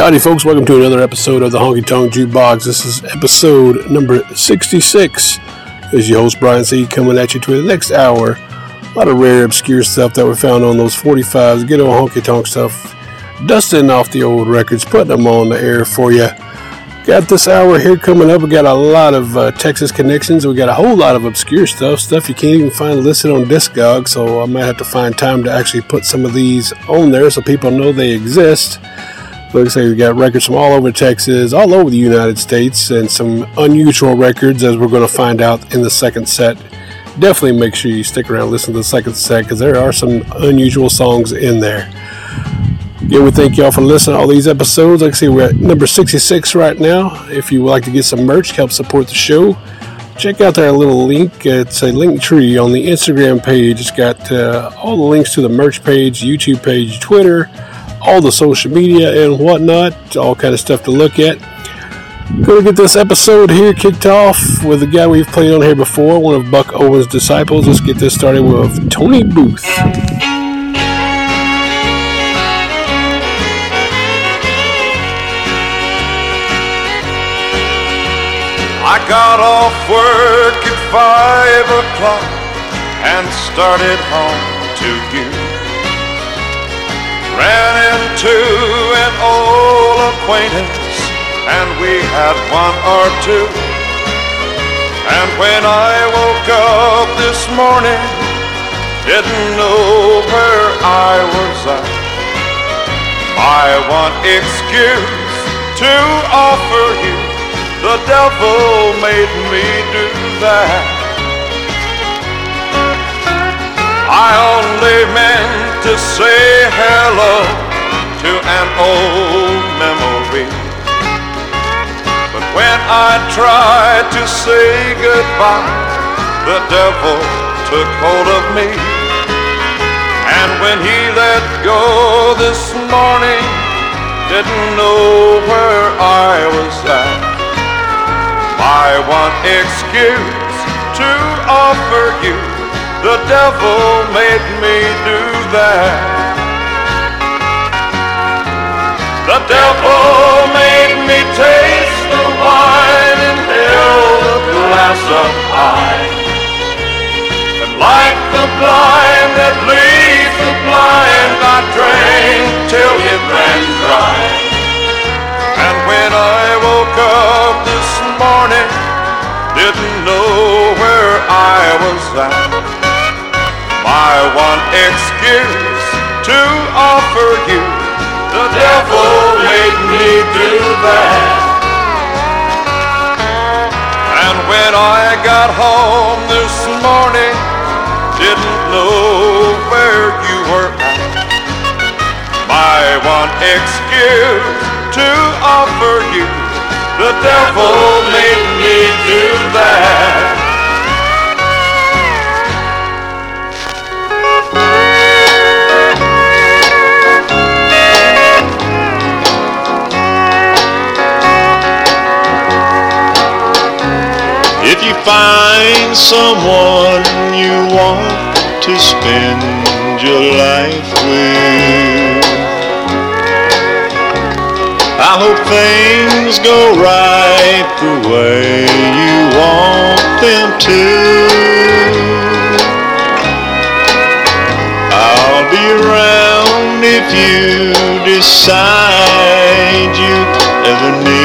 Howdy, folks. Welcome to another episode of the Honky Tonk Jukebox. This is episode number 66. This is your host, Brian C., coming at you to the next hour. A lot of rare, obscure stuff that we found on those 45s, good old honky tonk stuff. Dusting off the old records, putting them on the air for you. Got this hour here coming up. We got a lot of uh, Texas connections. We got a whole lot of obscure stuff, stuff you can't even find listed on Discog. So I might have to find time to actually put some of these on there so people know they exist. Looks like we got records from all over Texas, all over the United States, and some unusual records as we're going to find out in the second set. Definitely make sure you stick around listen to the second set because there are some unusual songs in there. Again, we thank y'all for listening to all these episodes. Like I say, we're at number 66 right now. If you would like to get some merch, to help support the show, check out our little link. It's a link tree on the Instagram page. It's got uh, all the links to the merch page, YouTube page, Twitter all the social media and whatnot, all kind of stuff to look at. Going to get this episode here kicked off with a guy we've played on here before, one of Buck Owens' disciples. Let's get this started with Tony Booth. I got off work at five o'clock and started home to you ran into an old acquaintance and we had one or two. And when I woke up this morning, didn't know where I was at. My one excuse to offer you, the devil made me do that. I only meant to say hello to an old memory. But when I tried to say goodbye, the devil took hold of me. And when he let go this morning, didn't know where I was at. My one excuse to offer you the devil made me do that. The devil made me taste the wine and held a glass up high. And like the blind that leads the blind, I drank till it ran dry. And when I woke up this morning, didn't know where I was at my one excuse to offer you. The devil made me do that. And when I got home this morning, didn't know where you were at. My one excuse to offer you. The devil made me do that. Someone you want to spend your life with, I hope things go right the way you want them to. I'll be around if you decide you ever need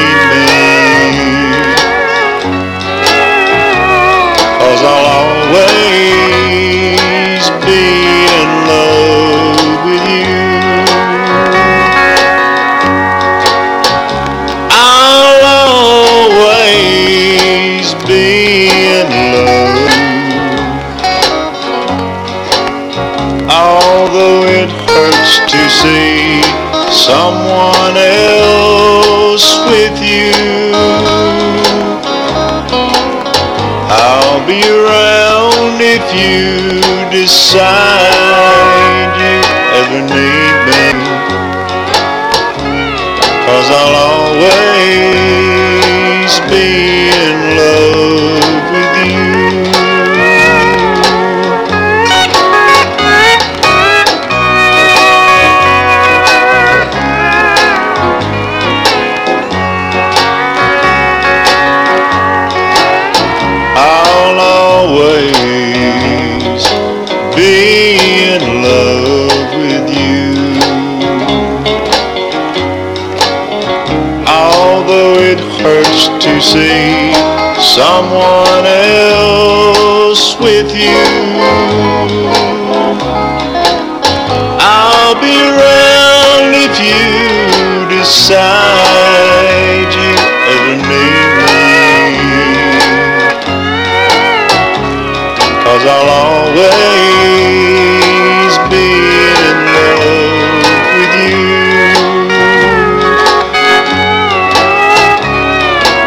someone else with you. I'll be around if you decide you ever need to see someone else with you. I'll be around if you decide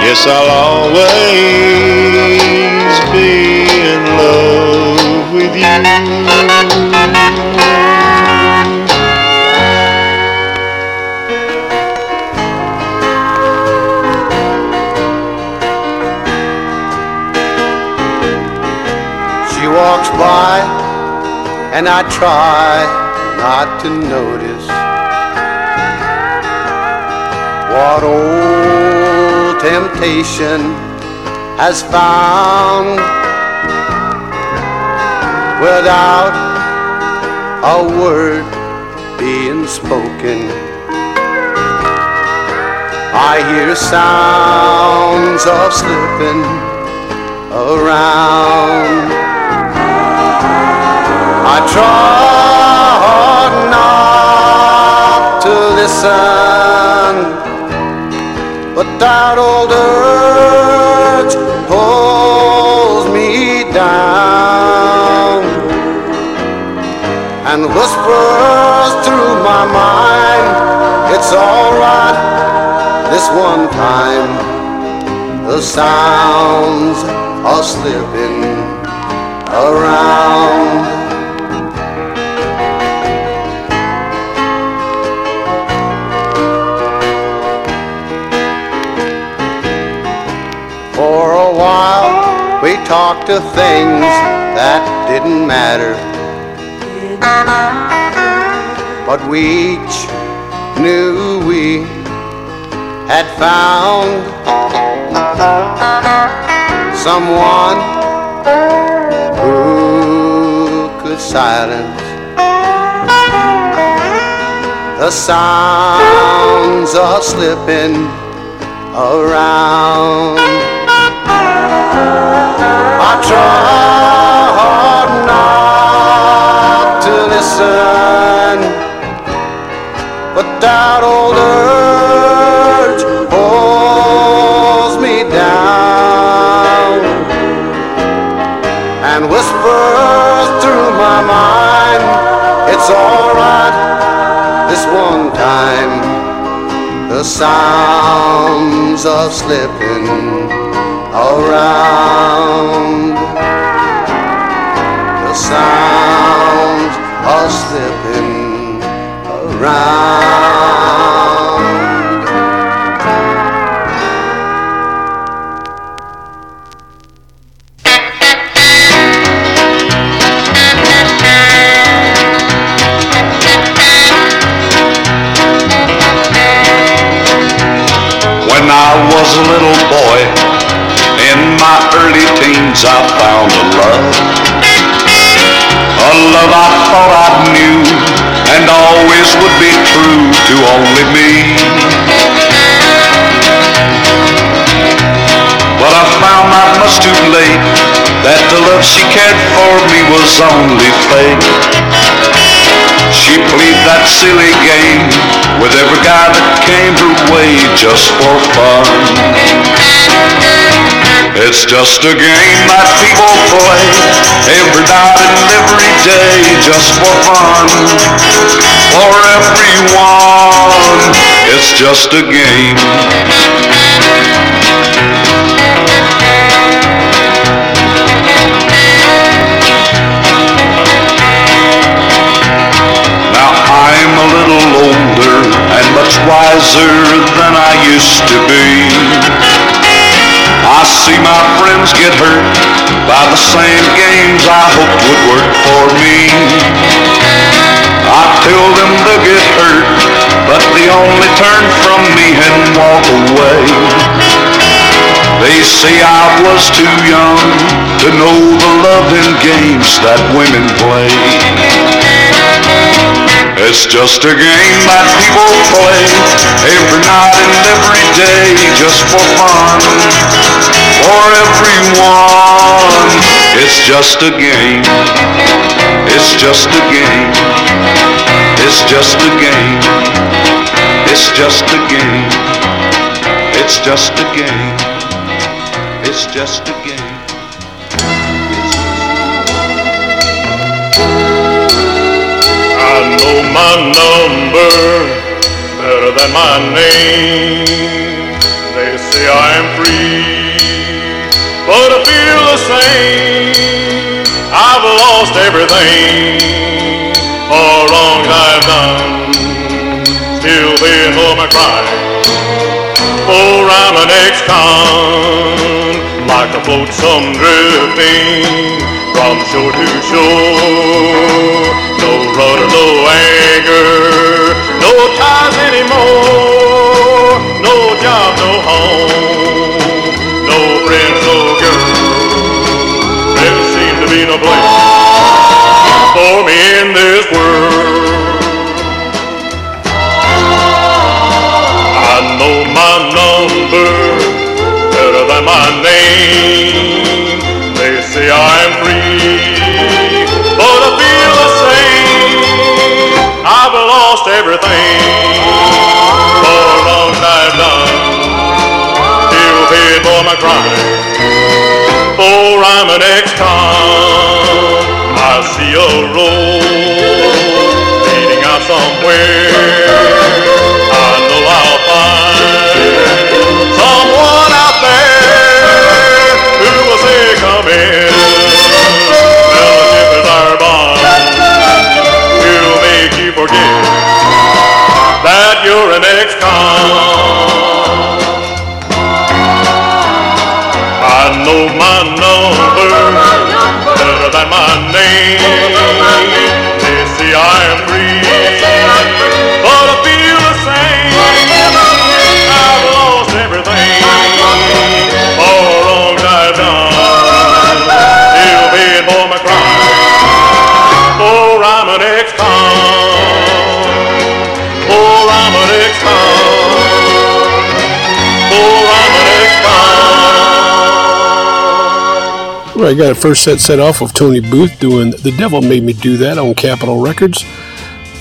Yes, I'll always be in love with you. She walks by and I try not to notice what old temptation has found without a word being spoken. I hear sounds of slipping around. I try not to listen, that old urge pulls me down and whispers through my mind, it's alright this one time. The sounds are slipping around. Talked to things that didn't matter. But we each knew we had found someone who could silence the sounds of slipping around. I tried not to listen, but that old urge pulls me down and whispers through my mind, it's alright this one time. The sounds of slipping around. The sounds of slipping around. When I was a little boy, in my early teens, I found a love. A love I thought I knew and always would be true to only me. But I found out much too late that the love she cared for me was only fake. She played that silly game with every guy that came her way just for fun. It's just a game that people play every night and every day just for fun. For everyone, it's just a game. I'm a little older and much wiser than I used to be. I see my friends get hurt by the same games I hoped would work for me. I tell them to get hurt, but they only turn from me and walk away. They say I was too young to know the loving games that women play. It's just a game that people play every night and every day just for fun. For everyone, it's just a game. It's just a game. It's just a game. It's just a game. It's just a game. It's just a game. My number better than my name. They say I am free, but I feel the same. I've lost everything for wrongs I've done. Still they know my crime. For I'm an ex-con, like a flotsam drifting from shore to shore. No rudder, no anchor, no ties anymore. No job, no home, no friends, no girl. There seems to be no place for me in this world. I know my number better than my name. Lost everything for wrongs I've done. Still paid for my crime, for I'm an ex-con. I see a road leading out somewhere. You're an ex-con. I know my number better than my name. They say I am I got a first set set off of Tony Booth doing The Devil Made Me Do That on Capitol Records.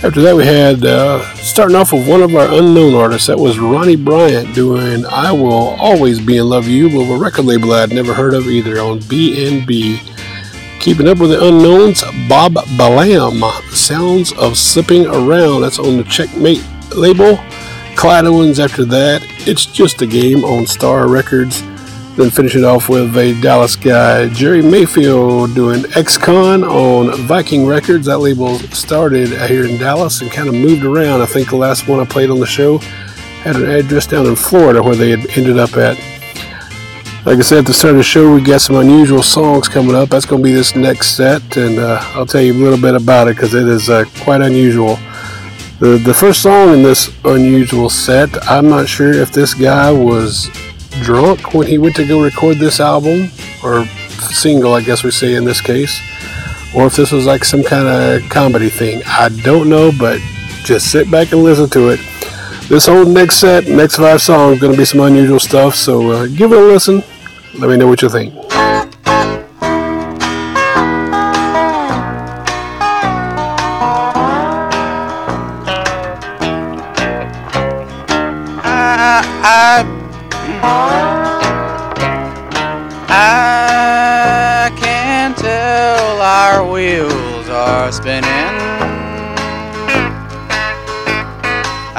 After that, we had uh, starting off with one of our unknown artists. That was Ronnie Bryant doing I Will Always Be in Love with You with a record label I'd never heard of either on B&B. Keeping up with the unknowns, Bob Balam, Sounds of Slipping Around. That's on the Checkmate label. Clyde Owens after that. It's Just a Game on Star Records. Then finishing off with a Dallas guy, Jerry Mayfield, doing Ex-Con on Viking Records. That label started here in Dallas and kind of moved around. I think the last one I played on the show had an address down in Florida where they had ended up at. Like I said at the start of the show, we got some unusual songs coming up. That's going to be this next set, and uh, I'll tell you a little bit about it because it is uh, quite unusual. The, the first song in this unusual set, I'm not sure if this guy was drunk when he went to go record this album, or single, I guess we say in this case, or if this was like some kind of comedy thing. I don't know, but just sit back and listen to it. This whole next set, next five songs, going to be some unusual stuff, so uh, give it a listen. Let me know what you think.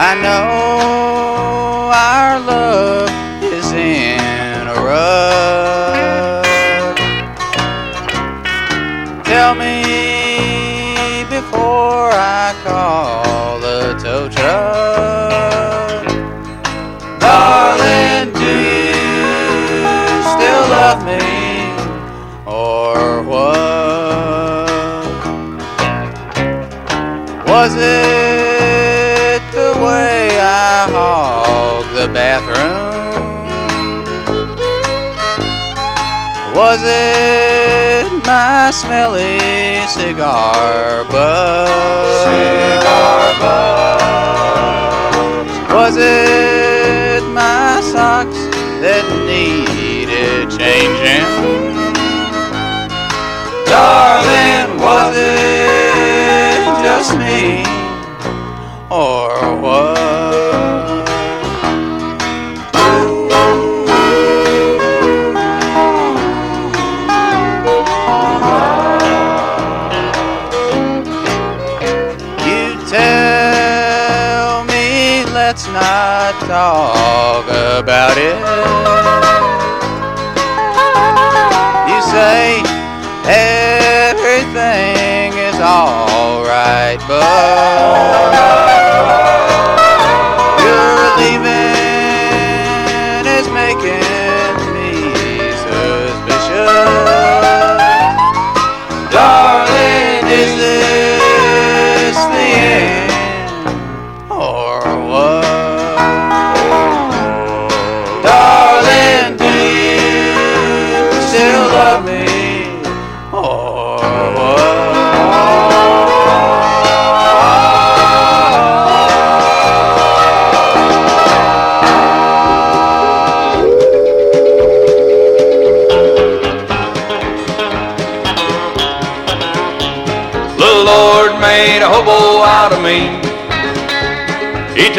I know Was it my smelly cigar butt? Cigar butt. Was it my socks that needed changing. Darling, was it just me? Or what? Say everything is alright, but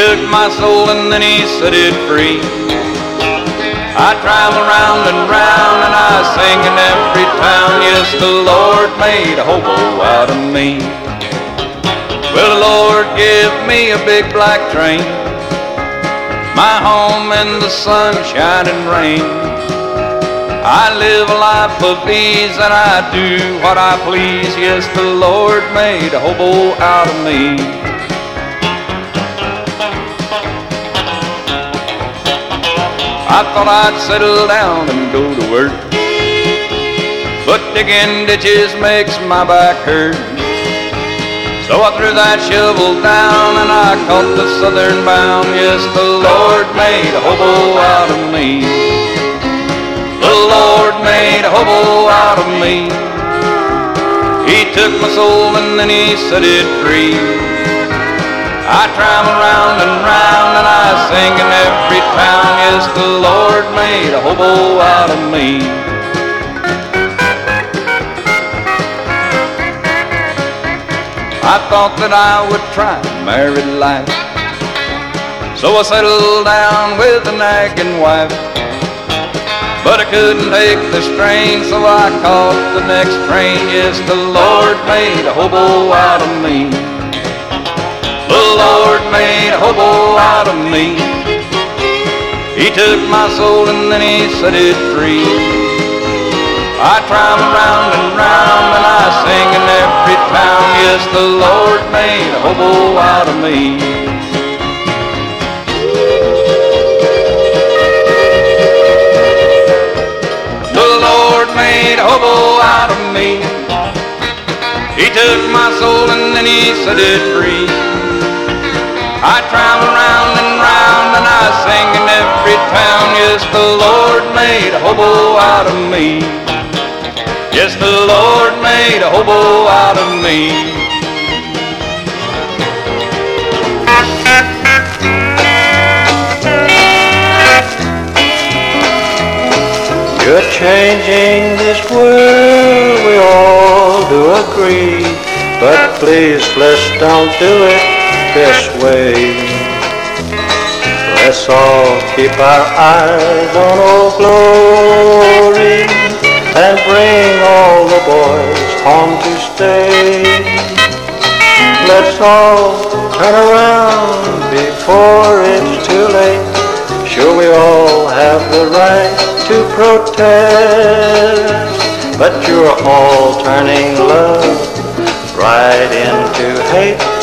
took my soul and then he set it free. I travel round and round and I sing in every town. Yes, the Lord made a hobo out of me. Will the Lord give me a big black train? My home in the sunshine and rain. I live a life of ease and I do what I please. Yes, the Lord made a hobo out of me. I thought I'd settle down and go to work. But digging ditches makes my back hurt. So I threw that shovel down and I caught the southern bound. Yes, the Lord made a hobo out of me. The Lord made a hobo out of me. He took my soul and then he set it free. I travel round and round and I sing in every town. Yes, the Lord made a hobo out of me. I thought that I would try married life. So I settled down with a nagging wife. But I couldn't take the strain, so I caught the next train. Yes, the Lord made a hobo out of me. The Lord made a hobo out of me. He took my soul and then he set it free. I travel round and round and I sing in every town. Yes, the Lord made a hobo out of me. The Lord made a hobo out of me. He took my soul and then he set it free. I travel round and round and I sing in every town. Yes, the Lord made a hobo out of me. Yes, the Lord made a hobo out of me. You're changing this world, we all do agree. But please, let's don't do it this way. Let's all keep our eyes on Old Glory and bring all the boys home to stay. Let's all turn around before it's too late. Sure, we all have the right to protest, but you're all turning love right into hate.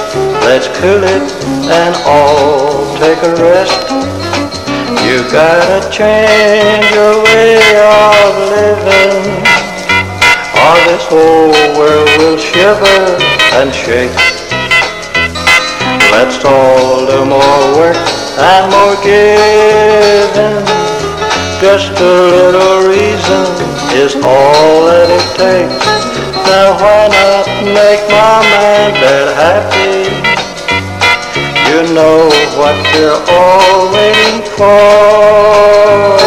Let's cool it and all take a rest. You gotta change your way of living, or this whole world will shiver and shake. Let's all do more work and more giving. Just a little reason is all that it takes. Now why not make mom and dad happy? You know what you're all waiting for.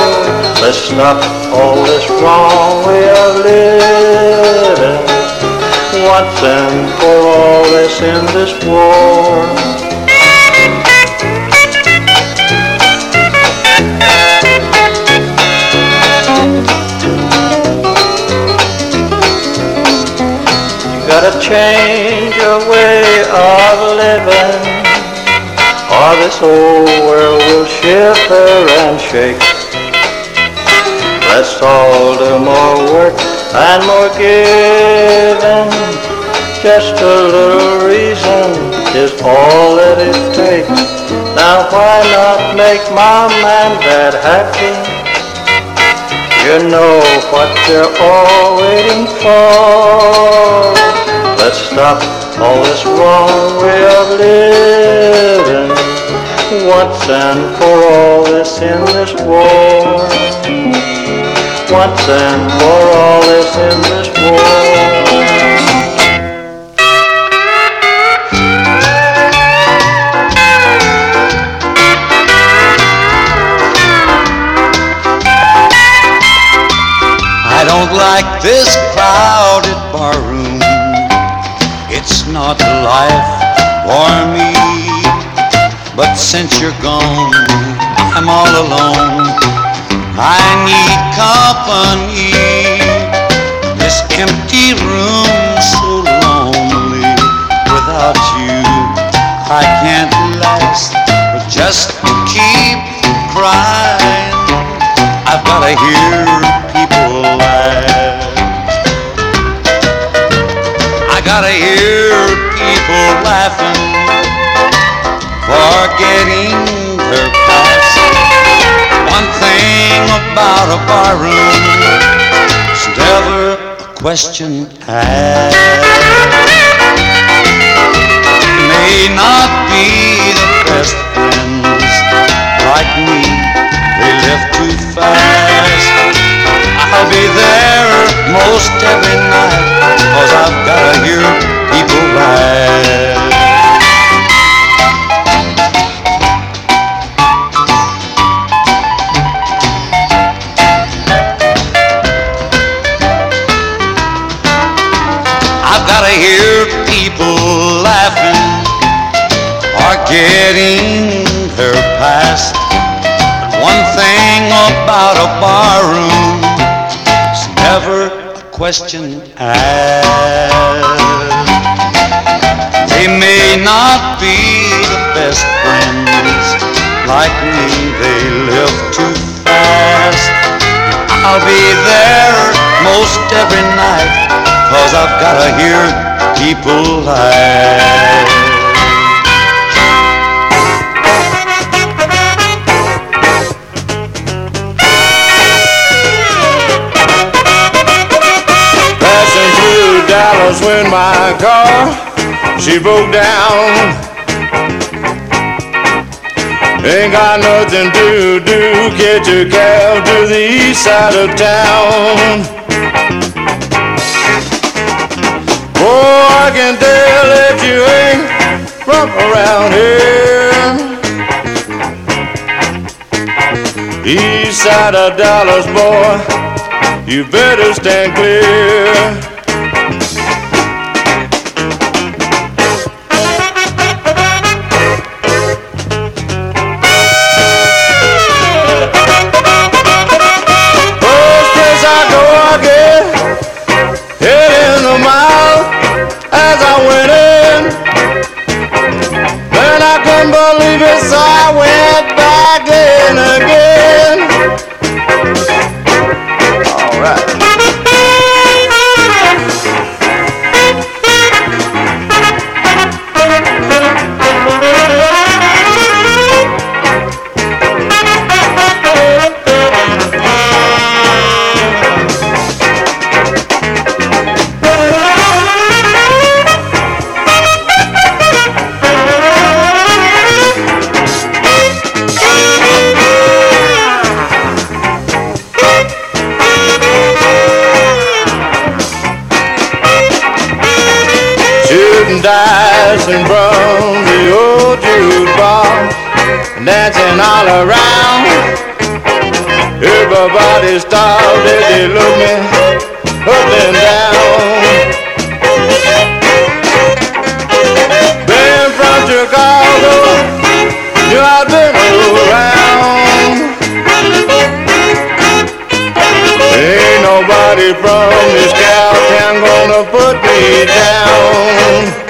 stop all this wrong way of living. Once and for all this in this war. You gotta change your way of living, or this whole world will shiver and shake. Let's all do more work and more giving. Just a little reason is all that it takes. Now why not make mom and dad happy? You know what they're all waiting for. Let's stop all this wrong way of living. Once and for all this in this war. Once and for all this in this war. I don't like this crowded not life for me. But since you're gone, I'm all alone. I need company. This empty room so lonely without you. I can't last, but just keep crying. I've gotta hear gotta hear people laughing, forgetting their past. One thing about a barroom, it's never a question asked. May not be the best friends like me, they live too fast. I'll be there most every night, cause I've gotta hear people laugh. I've gotta hear people laughing or getting their past. One thing about a barroom, question asked. They may not be the best friends, like me, they live too fast. I'll be there most every night, cause I've gotta hear people laugh. Dallas when my car she broke down. Ain't got nothing to do, get a cab to the east side of town. Oh, I can tell that you ain't from around here. East side of Dallas, boy you better stand clear. eyes and from the old Jude bar, dancing all around. Everybody stopped as they looked me up and down. Been from Chicago, knew I've been around. Ain't nobody from this cow town gonna put me down.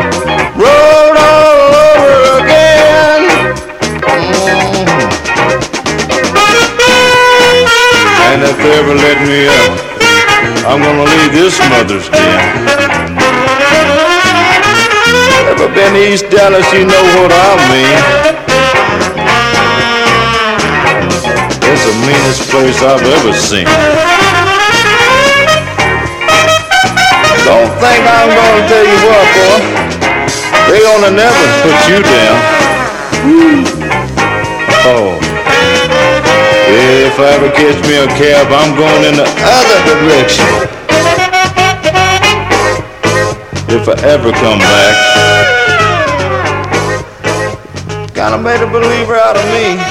And if they ever let me up, I'm gonna leave this mother's den. Ever been to East Dallas, you know what I mean. It's the meanest place I've ever seen. Don't think I'm gonna tell you what, boy. They gonna never put you down. Oh. If I ever catch me a cab, I'm going in the other direction. If I ever come back. Kinda made a believer out of me.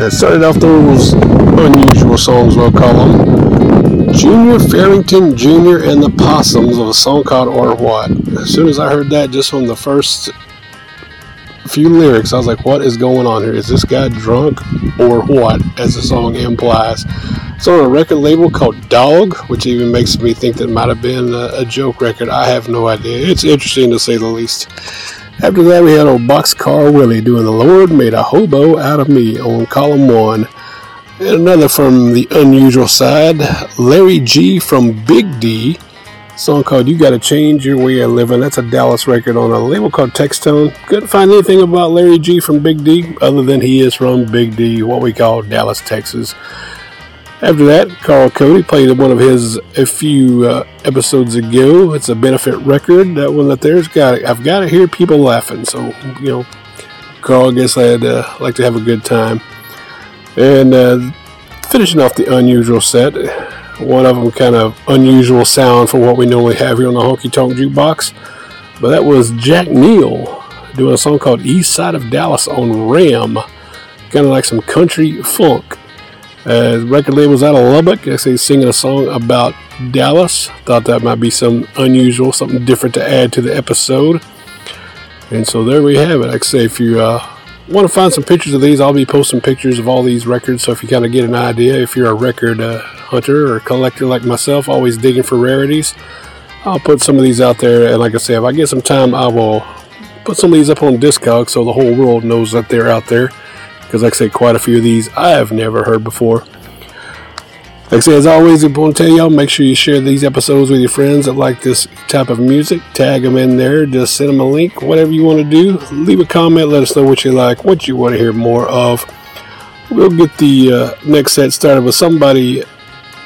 It started off those unusual songs, we'll call them. Junior Farrington Jr. and the Possums of a song called Or What. As soon as I heard that, just from the first few lyrics, I was like, what is going on here? Is this guy drunk or what, as the song implies? It's on a record label called Dog, which even makes me think that might have been a, a joke record. I have no idea. It's interesting to say the least. After that, we had old Boxcar Willie doing The Lord Made a Hobo Out of Me on Column One. And another from the unusual side, Larry G from Big D, song called You Gotta Change Your Way of Living. That's a Dallas record on a label called Tex Tone. Couldn't find anything about Larry G from Big D other than he is from Big D, what we call Dallas, Texas. After that, Carl Cody played one of his a few uh, episodes ago. It's a benefit record. That one that there's got I've got to hear people laughing. So you know, Carl, I guess I'd uh, like to have a good time. And uh, finishing off the unusual set, one of them kind of unusual sound for what we normally have here on the Honky Tonk Jukebox. But that was Jack Neal doing a song called East Side of Dallas on Ram, kind of like some country funk. Uh, record label's out of Lubbock. Actually, singing a song about Dallas. Thought that might be some unusual, something different to add to the episode. And so there we have it. I say, if you uh, want to find some pictures of these, I'll be posting pictures of all these records. So if you kind of get an idea, if you're a record uh, hunter or collector like myself, always digging for rarities, I'll put some of these out there. And like I say, if I get some time, I will put some of these up on Discog so the whole world knows that they're out there because like I say, quite a few of these I have never heard before. Like I say, as always, I want to tell y'all, make sure you share these episodes with your friends that like this type of music. Tag them in there, just send them a link, whatever you want to do. Leave a comment, let us know what you like, what you want to hear more of. We'll get the uh, next set started with somebody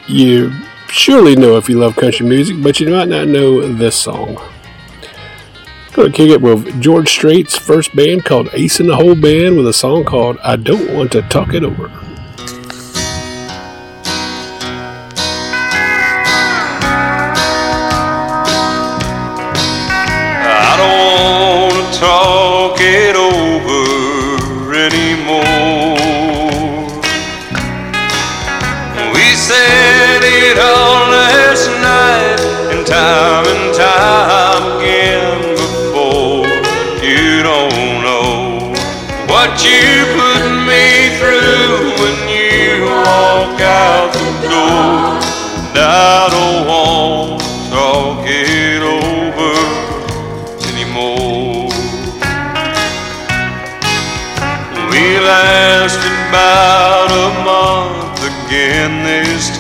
you surely know if you love country music, but you might not know this song. Gonna kick it with George Strait's first band called Ace in the Hole Band with a song called I Don't Want to Talk It Over. Talk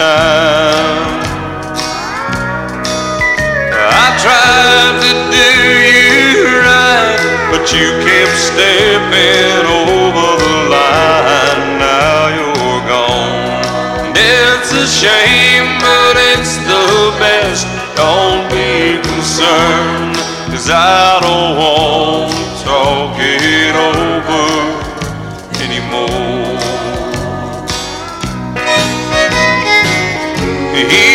this. I tried to do you right, but you kept stepping over the line. Now you're gone. It's a shame, but it's the best. Don't be any concern, cause I don't want to Each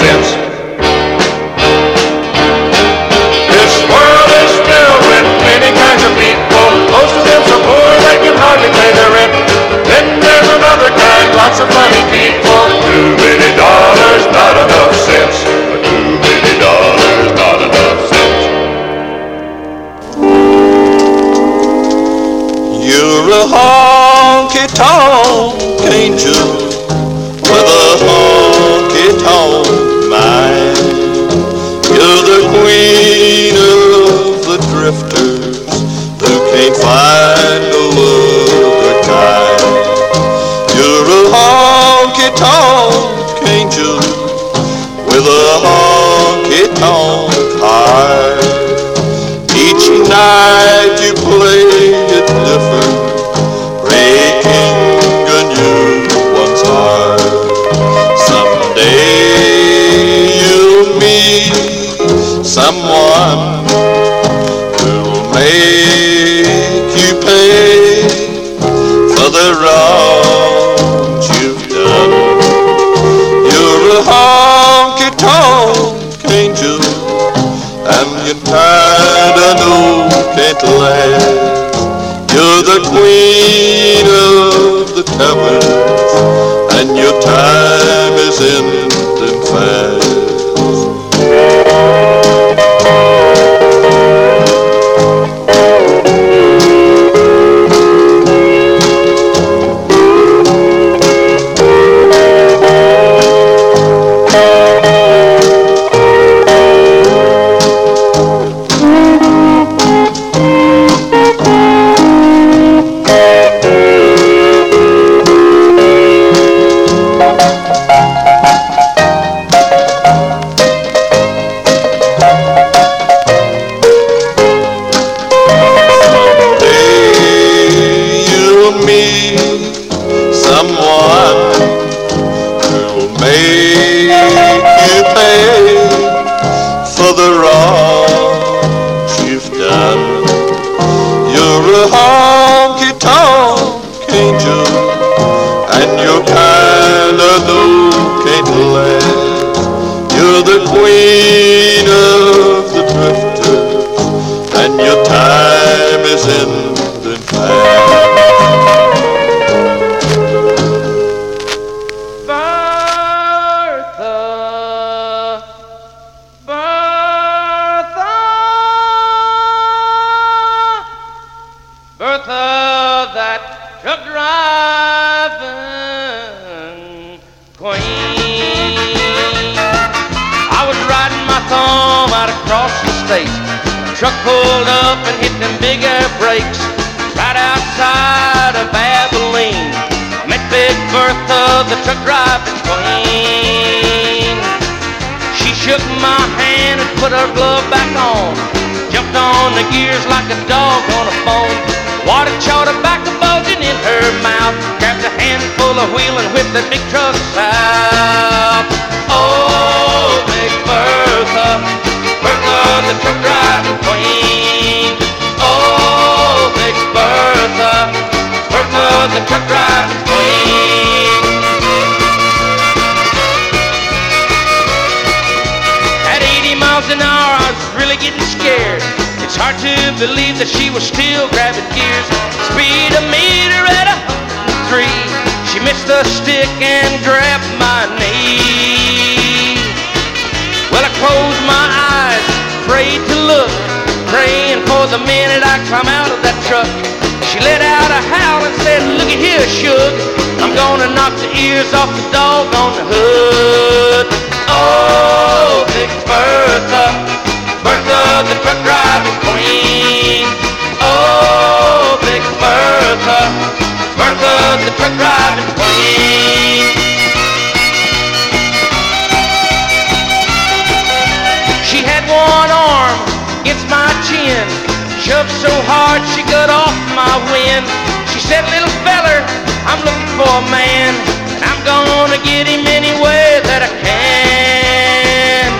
not It's hard to believe that she was still grabbing gears. Speedometer at a three. She missed the stick and grabbed my knee. Well, I closed my eyes, afraid to look, praying for the minute I come out of that truck. She let out a howl and said, Looky here, Shug, I'm gonna knock the ears off the dog on the hood. Oh, Big Bertha, Bertha, the truck shoved so hard she got off my wind. She said, little feller, I'm looking for a man, and I'm gonna get him any way that I can.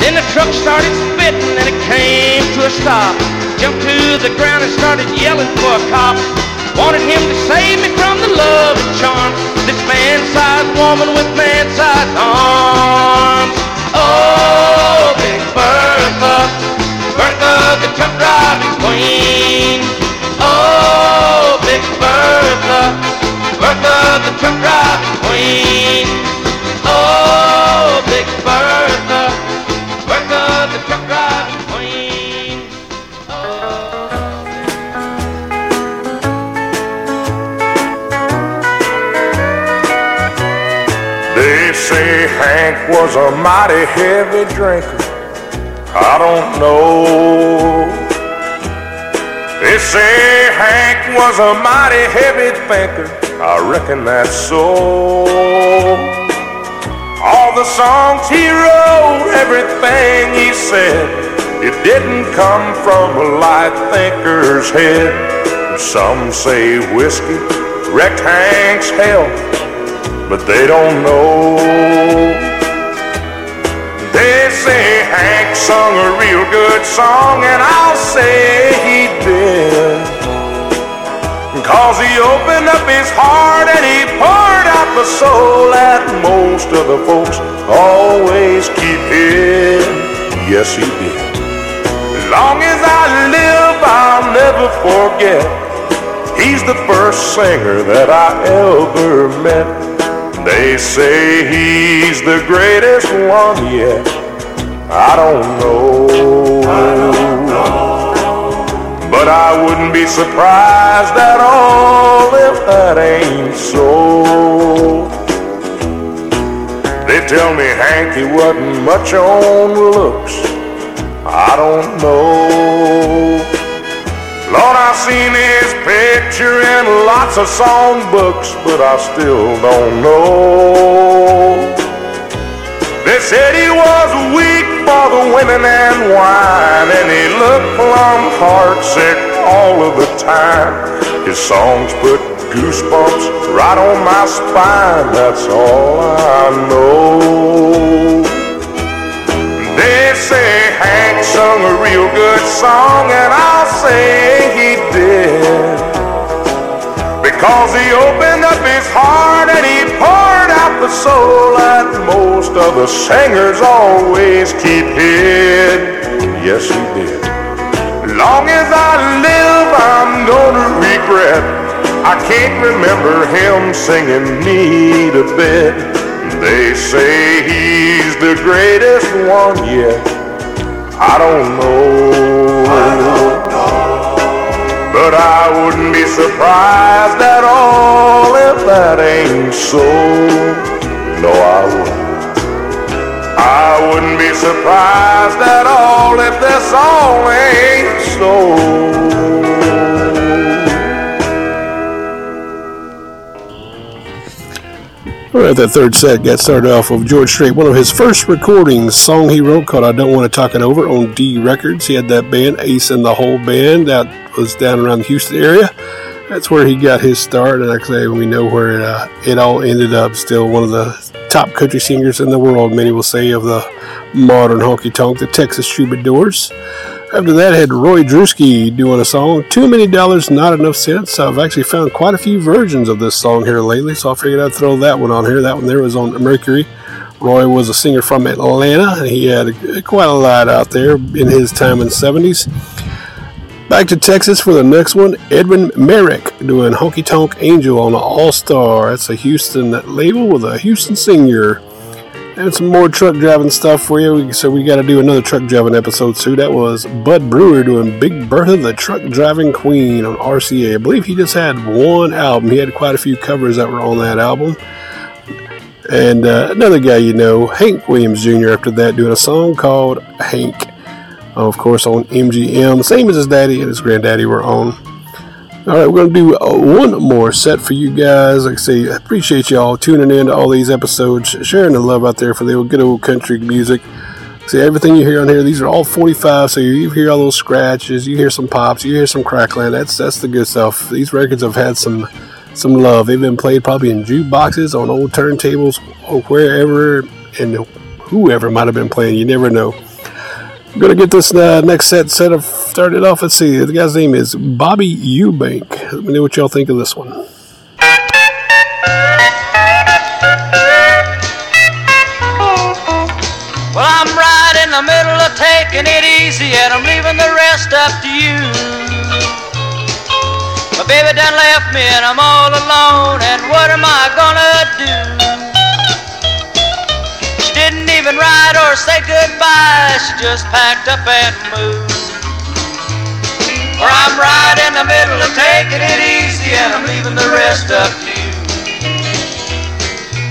Then the truck started spitting and it came to a stop. Jumped to the ground and started yelling for a cop. Wanted him to save me from the love and charm. This man-sized woman with man-sized arms. Oh, Big Bertha, Bertha, the queen. Oh, Big Bertha, Bertha, the truck driving queen. Oh, Big Bertha, the truck queen. Oh. They say Hank was a mighty heavy drinker. I don't know. They say Hank was a mighty heavy thinker. I reckon that's so. All the songs he wrote, everything he said, it didn't come from a light thinker's head. Some say whiskey wrecked Hank's health but they don't know. Hank sung a real good song, and I'll say he did. Cause he opened up his heart and he poured out the soul that most of the folks always keep hid. Yes, he did. As long as I live, I'll never forget he's the first singer that I ever met. They say he's the greatest one yet. I don't know. But I wouldn't be surprised at all if that ain't so. They tell me Hanky wasn't much on looks. I don't know. Lord, I've seen his picture in lots of songbooks, but I still don't know. They said he was weak for the women and wine, and he looked plumb heartsick all of the time. His songs put goosebumps right on my spine, that's all I know. They say Hank sung a real good song, and I'll say he did. Because he opened up his heart and he poured out the soul that most of the singers always keep hid. Yes, he did. Long as I live, I'm gonna regret. I can't remember him singing me to Bed. They say he's the greatest one yet. I don't know. But I wouldn't be surprised at all if that ain't so. No, I wouldn't. I wouldn't be surprised at all if this all ain't so. All right, that third set got started off with George Strait, one of his first recordings, song he wrote called I Don't Want to Talk It Over on D Records. He had that band, Ace in the Hole Band, that was down around the Houston area. That's where he got his start, and I say, we know where it, uh, it all ended up. Still one of the top country singers in the world, many will say, of the modern honky tonk, the Texas Troubadours. After that, I had Roy Drusky doing a song, Too Many Dollars, Not Enough Sense. I've actually found quite a few versions of this song here lately, so I figured I'd throw that one on here. That one there was on Mercury. Roy was a singer from Atlanta, and he had quite a lot out there in his time in the 70s. Back to Texas for the next one, Edwin Marek doing Honky Tonk Angel on All Star. That's a Houston label with a Houston singer. And some more truck driving stuff for you. So we got to do another truck driving episode too. That was Bud Brewer doing Big Bertha, the truck driving queen on RCA. I believe he just had one album. He had quite a few covers that were on that album. And uh, another guy you know, Hank Williams Jr. After that, doing a song called Hank. Of course, on MGM, same as his daddy and his granddaddy were on. All right, we're going to do uh, one more set for you guys. Like I say, I appreciate y'all tuning in to all these episodes, sharing the love out there for the good old country music. See, everything you hear on here, these are all 45, so you hear all those scratches, you hear some pops, you hear some crackling. That's that's the good stuff. These records have had some some love. They've been played probably in jukeboxes, on old turntables, or wherever, and whoever might have been playing. You never know. Gonna get this uh, next set set of started off. Let's see. The guy's name is Bobby Ewbank. Let me know what y'all think of this one. Well, I'm right in the middle of taking it easy, and I'm leaving the rest up to you. My baby done left me, and I'm all alone, and what am I gonna do? Even write or say goodbye, she just packed up and moved. Or I'm right in the middle of taking it easy, and I'm leaving the rest up to you.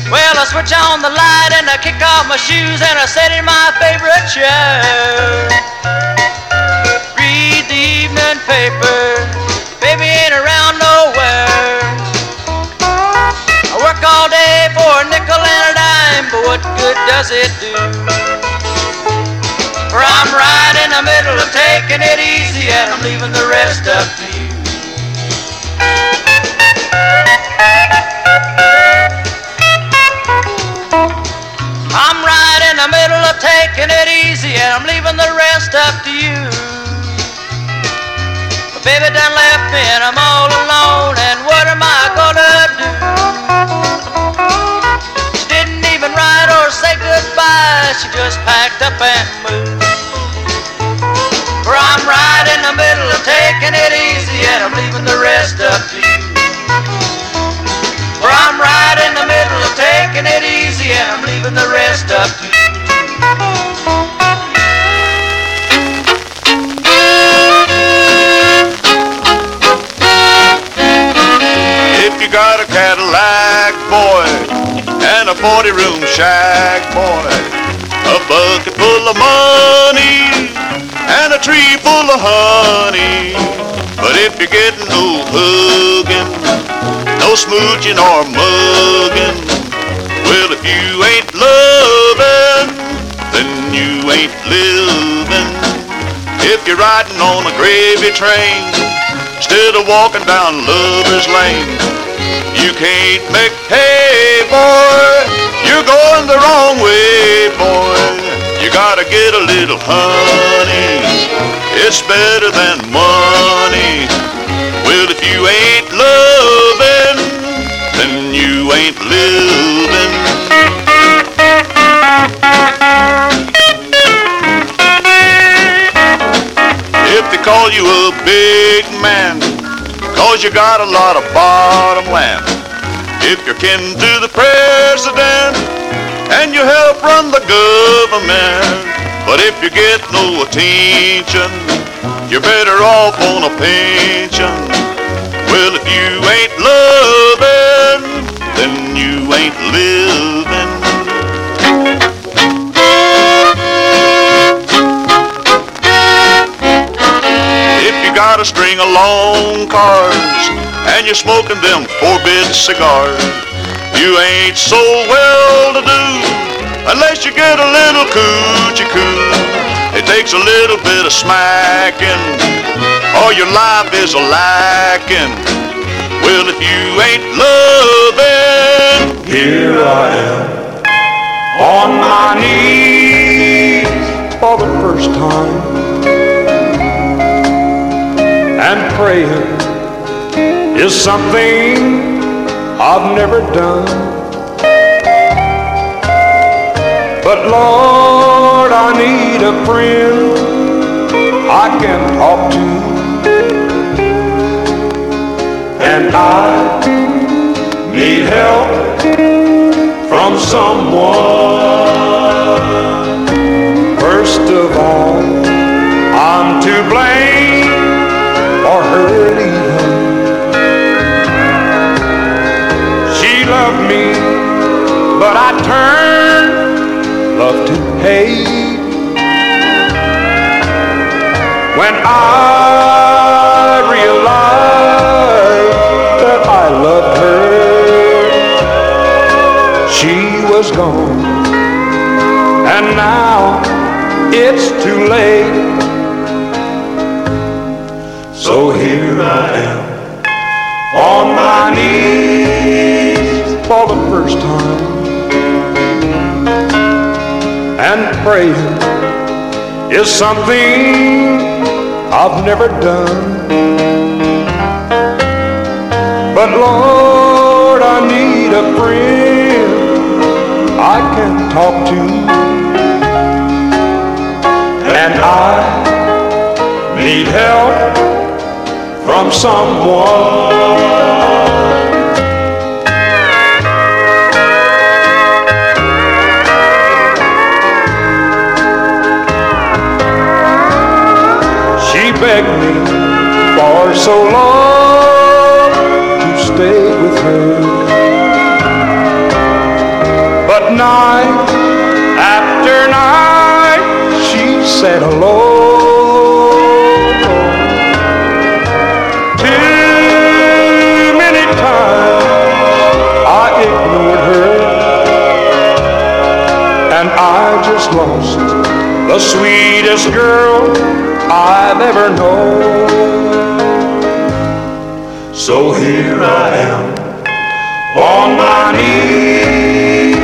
Well, I switch on the light and I kick off my shoes and I sit in my favorite chair. Read the evening paper, baby ain't around work all day for a nickel and a dime, but what good does it do? For I'm right in the middle of taking it easy and I'm leaving the rest up to you. I'm right in the middle of taking it easy and I'm leaving the rest up to you. My baby done left me and I'm all alone and what am I gonna do? she just packed up and moved. For I'm right in the middle of taking it easy and I'm leaving the rest up to you. For I'm right in the middle of taking it easy and I'm leaving the rest up to you. If you got a Cadillac, boy, and a 40 room shack, boy a bucket full of money, and a tree full of honey. But if you're getting no hugging, no smooching or mugging, well, if you ain't loving, then you ain't living. If you're riding on a gravy train, instead of walking down lover's lane, you can't make hay, boy. You're going the wrong way, boy. You gotta get a little honey. It's better than money. Well, if you ain't loving, then you ain't living. If they call you a big man, cause you got a lot of bottom land. If you're kin to the president, and you help run the government. But if you get no attention, you're better off on a pension. Well, if you ain't loving, then you ain't living. If you got a string of long cars and you're smoking them forbidden cigars, you ain't so well to do unless you get a little coochie coo. It takes a little bit of smacking, or your life is a lacking. Well, if you ain't loving, Here I am on my knees for the first time and praying is something I've never done. But Lord, I need a friend I can talk to. And I need help from someone. First of all, I'm to blame Loved me, but I turned love to hate. When I realized that I loved her, she was gone, and now it's too late. So here I am on my knees first time and praying is something I've never done. But Lord, I need a friend I can talk to. And I need help from someone. Me for so long to stay with her. But night after night she said hello. Too many times I ignored her and I just lost the sweetest girl I've ever known. So here I am on my knees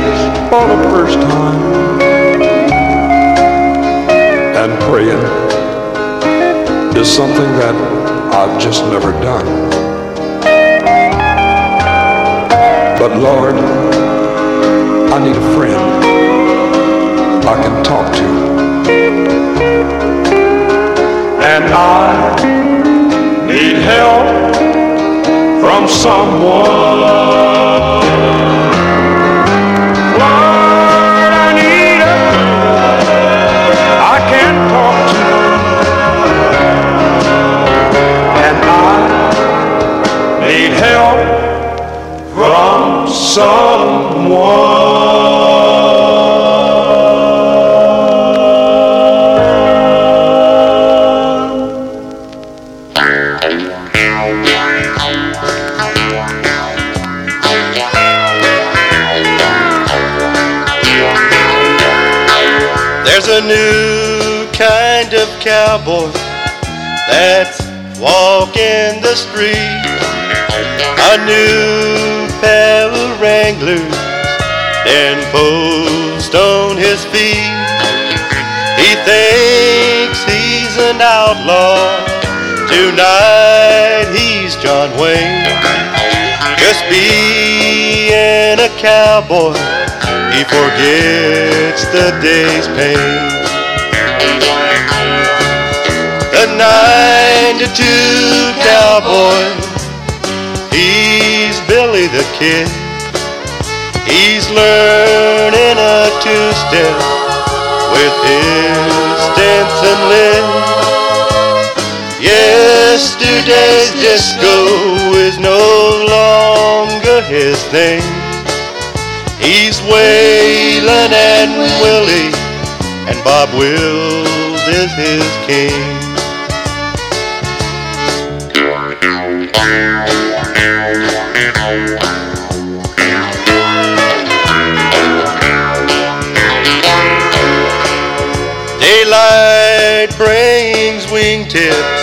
for the first time and praying is something that I've just never done. But Lord, I need a friend I can talk to. And I need help from someone. I need a I can talk to. And I need help from someone. A new kind of cowboy that's walking the street. A new pair of Wranglers then post on his feet. He thinks he's an outlaw. Tonight he's John Wayne. Just being a cowboy, he forgets the day's pain. The 92 cowboy, he's Billy the Kid. He's learning a two-step with his Stetson lid. Yesterday's disco is no longer his thing. He's Waylon and Willie, and Bob Wills is his king. Daylight brings wingtips,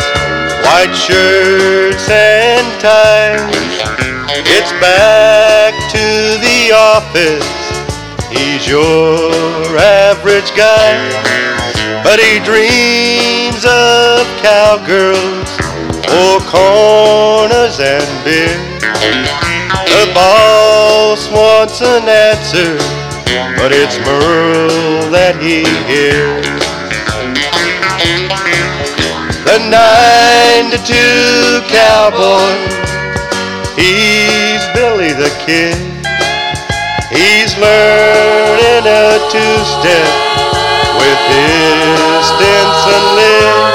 white shirts and ties. It's back to the office. He's your average guy, but he dreams of cowgirls, four corners and beer. The boss wants an answer, but it's Merle that he hears. The nine to two cowboy, he's Billy the Kid. He's learning a two-step with his Stetson lid.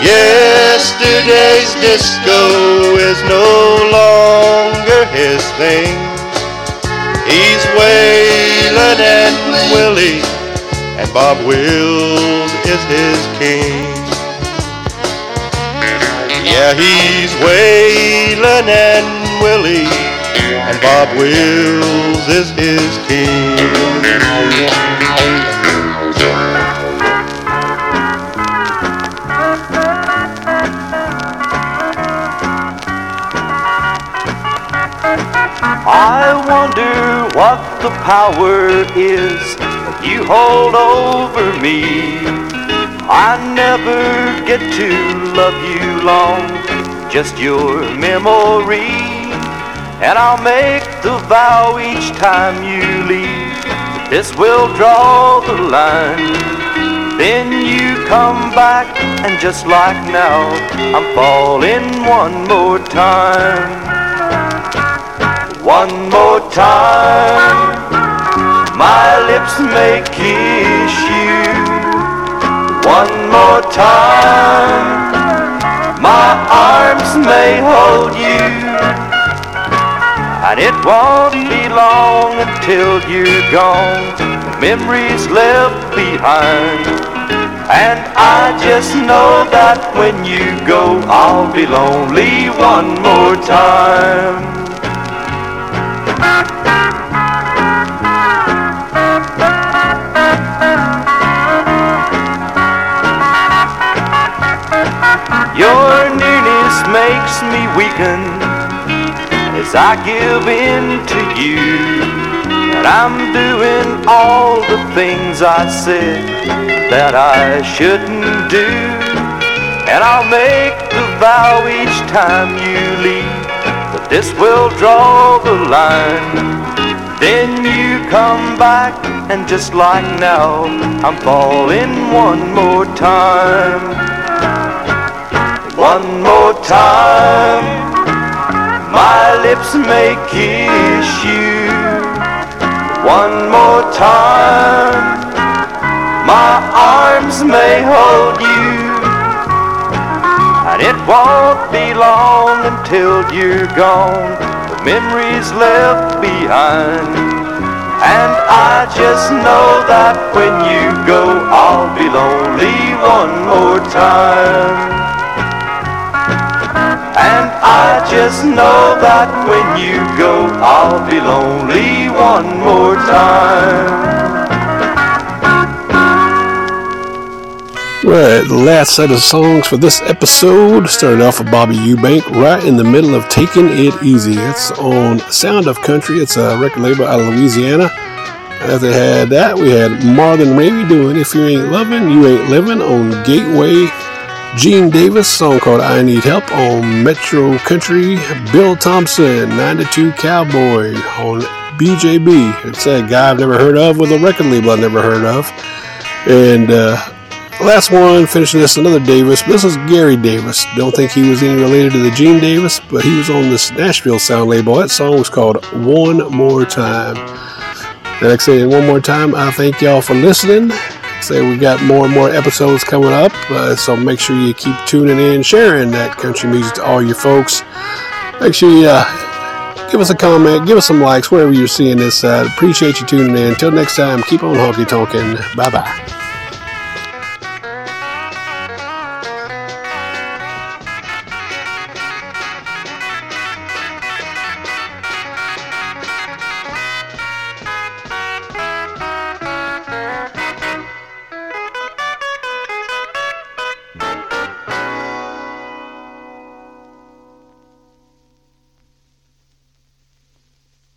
Yesterday's disco is no longer his thing. He's Waylon and Willie, and Bob Wills is his king. Yeah, he's Waylon and Willie, and Bob Wills is his king. I wonder what the power is you hold over me. I never get to love you long, just your memory. And I'll make the vow each time you leave. This will draw the line. Then you come back, and just like now, I'm falling one more time. One more time, my lips may kiss you. One more time, my arms may hold you. And it won't be long until you're gone, memories left behind. And I just know that when you go, I'll be lonely one more time. Your nearness makes me weaken as I give in to you. And I'm doing all the things I said that I shouldn't do. And I'll make the vow each time you leave that this will draw the line. Then you come back, and just like now, I'm falling one more time. One more time, my lips may kiss you. One more time, my arms may hold you. And it won't be long until you're gone. The memories left behind. And I just know that when you go, I'll be lonely one more time. I just know that when you go, I'll be lonely one more time. Right, the last set of songs for this episode started off with Bobby Ewbank right in the middle of Taking It Easy. It's on Sound of Country. It's a record label out of Louisiana. After they had that, we had Marlon Ramey doing If You Ain't Loving, You Ain't Living on Gateway. Gene Davis, song called I Need Help on Metro Country. Bill Thompson, Nine to Two Cowboy on BJB. It's a guy I've never heard of with a record label I've never heard of. And uh, Last one, finishing this, another Davis. This is Gary Davis. Don't think he was any related to the Gene Davis, but he was on this Nashville sound label. That song was called One More Time. And like I say, one more time, I thank y'all for listening. Say we've got more and more episodes coming up, uh, so make sure you keep tuning in, sharing that country music to all your folks. Make sure you uh, give us a comment, give us some likes wherever you're seeing this. Uh, appreciate you tuning in. Until next time, keep on honky tonking. Bye bye.